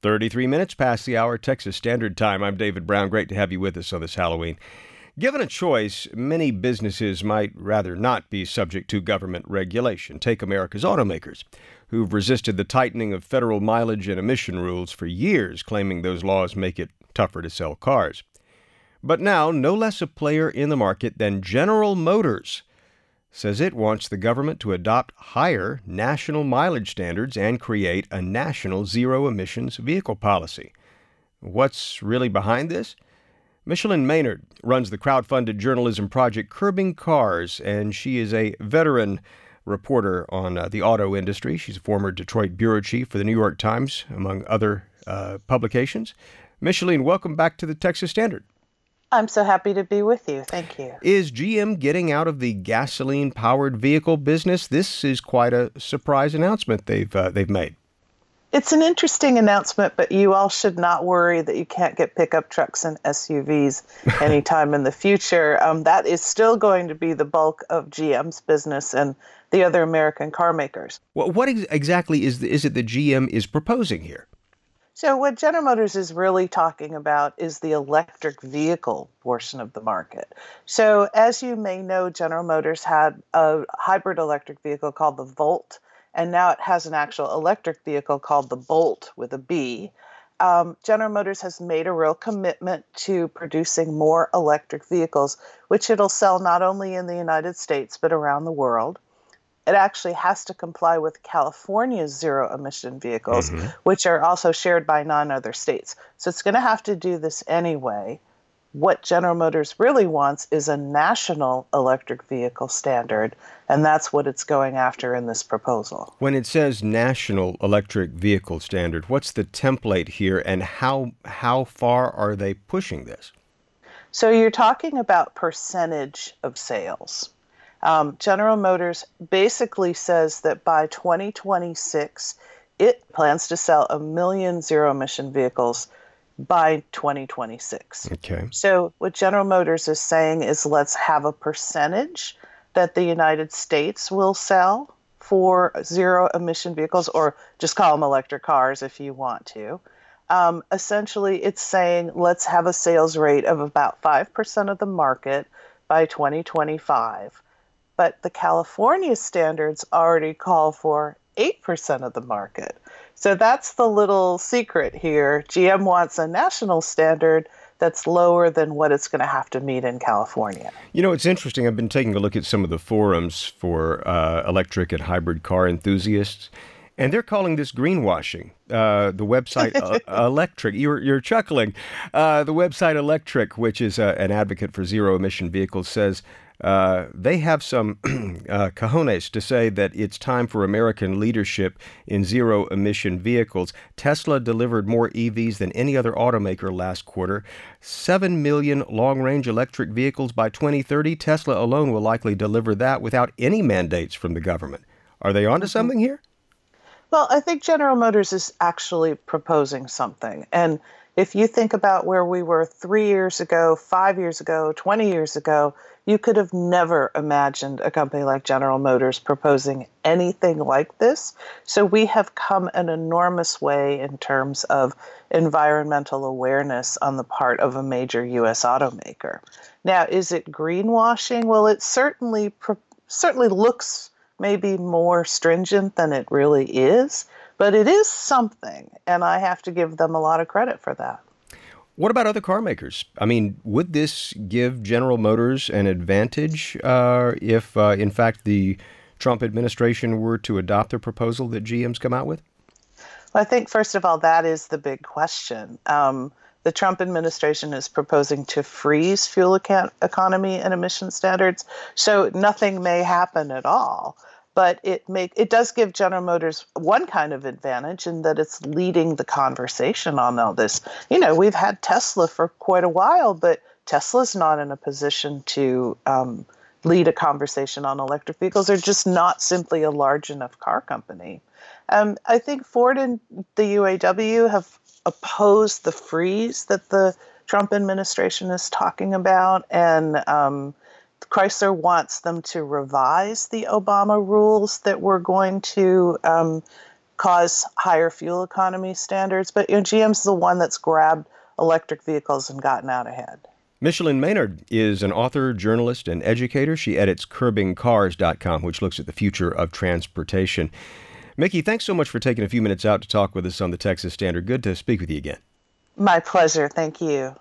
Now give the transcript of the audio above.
33 minutes past the hour, Texas Standard Time. I'm David Brown. Great to have you with us on this Halloween. Given a choice, many businesses might rather not be subject to government regulation. Take America's automakers, who've resisted the tightening of federal mileage and emission rules for years, claiming those laws make it tougher to sell cars. But now, no less a player in the market than General Motors says it wants the government to adopt higher national mileage standards and create a national zero emissions vehicle policy. What's really behind this? Micheline Maynard runs the crowd-funded journalism project Curbing Cars, and she is a veteran reporter on uh, the auto industry. She's a former Detroit bureau chief for the New York Times, among other uh, publications. Micheline, welcome back to the Texas Standard. I'm so happy to be with you. Thank you. Is GM getting out of the gasoline powered vehicle business? This is quite a surprise announcement they've uh, they've made. It's an interesting announcement, but you all should not worry that you can't get pickup trucks and SUVs anytime in the future. Um, that is still going to be the bulk of GM's business and the other American car makers. Well, what ex- exactly is the, is it that GM is proposing here? So, what General Motors is really talking about is the electric vehicle portion of the market. So, as you may know, General Motors had a hybrid electric vehicle called the Volt, and now it has an actual electric vehicle called the Bolt with a B. Um, General Motors has made a real commitment to producing more electric vehicles, which it'll sell not only in the United States but around the world it actually has to comply with California's zero emission vehicles, mm-hmm. which are also shared by nine other states. So it's going to have to do this anyway. What General Motors really wants is a national electric vehicle standard, and that's what it's going after in this proposal. When it says national electric vehicle standard, what's the template here, and how how far are they pushing this? So you're talking about percentage of sales. Um, General Motors basically says that by 2026, it plans to sell a million zero emission vehicles by 2026. Okay. So, what General Motors is saying is let's have a percentage that the United States will sell for zero emission vehicles, or just call them electric cars if you want to. Um, essentially, it's saying let's have a sales rate of about 5% of the market by 2025 but the California standards already call for 8% of the market. So that's the little secret here. GM wants a national standard that's lower than what it's going to have to meet in California. You know, it's interesting. I've been taking a look at some of the forums for uh, electric and hybrid car enthusiasts. And they're calling this greenwashing. Uh, the website uh, Electrek, you're, you're chuckling. Uh, the website Electrek, which is uh, an advocate for zero emission vehicles, says uh, they have some uh, cojones to say that it's time for American leadership in zero emission vehicles. Tesla delivered more EVs than any other automaker last quarter. 7 million long range electric vehicles by 2030. Tesla alone will likely deliver that without any mandates from the government. Are they onto mm-hmm. something here? Well, I think General Motors is actually proposing something. And if you think about where we were three years ago, five years ago, 20 years ago, you could have never imagined a company like General Motors proposing anything like this. So we have come an enormous way in terms of environmental awareness on the part of a major U.S. automaker. Now, is it greenwashing? Well, it certainly certainly looks maybe more stringent than it really is, but it is something, and I have to give them a lot of credit for that. What about other car makers? I mean, would this give General Motors an advantage uh, if, uh, in fact, the Trump administration were to adopt the proposal that GM's come out with? Well, I think, first of all, that is the big question. Um, the Trump administration is proposing to freeze fuel economy and emission standards, so nothing may happen at all but it make it does give General Motors one kind of advantage in that it's leading the conversation on all this. You know, we've had Tesla for quite a while, but Tesla's not in a position to um, lead a conversation on electric vehicles. They're just not simply a large enough car company. Um, I think Ford and the UAW have opposed the freeze that the Trump administration is talking about, and um, Chrysler wants them to revise the Obama rules that were going to um, cause higher fuel economy standards. But you know, GM's the one that's grabbed electric vehicles and gotten out ahead. Micheline Maynard is an author, journalist, and educator. She edits curbingcars.com, which looks at the future of transportation. Mickey, thanks so much for taking a few minutes out to talk with us on the Texas Standard. Good to speak with you again. My pleasure. Thank you.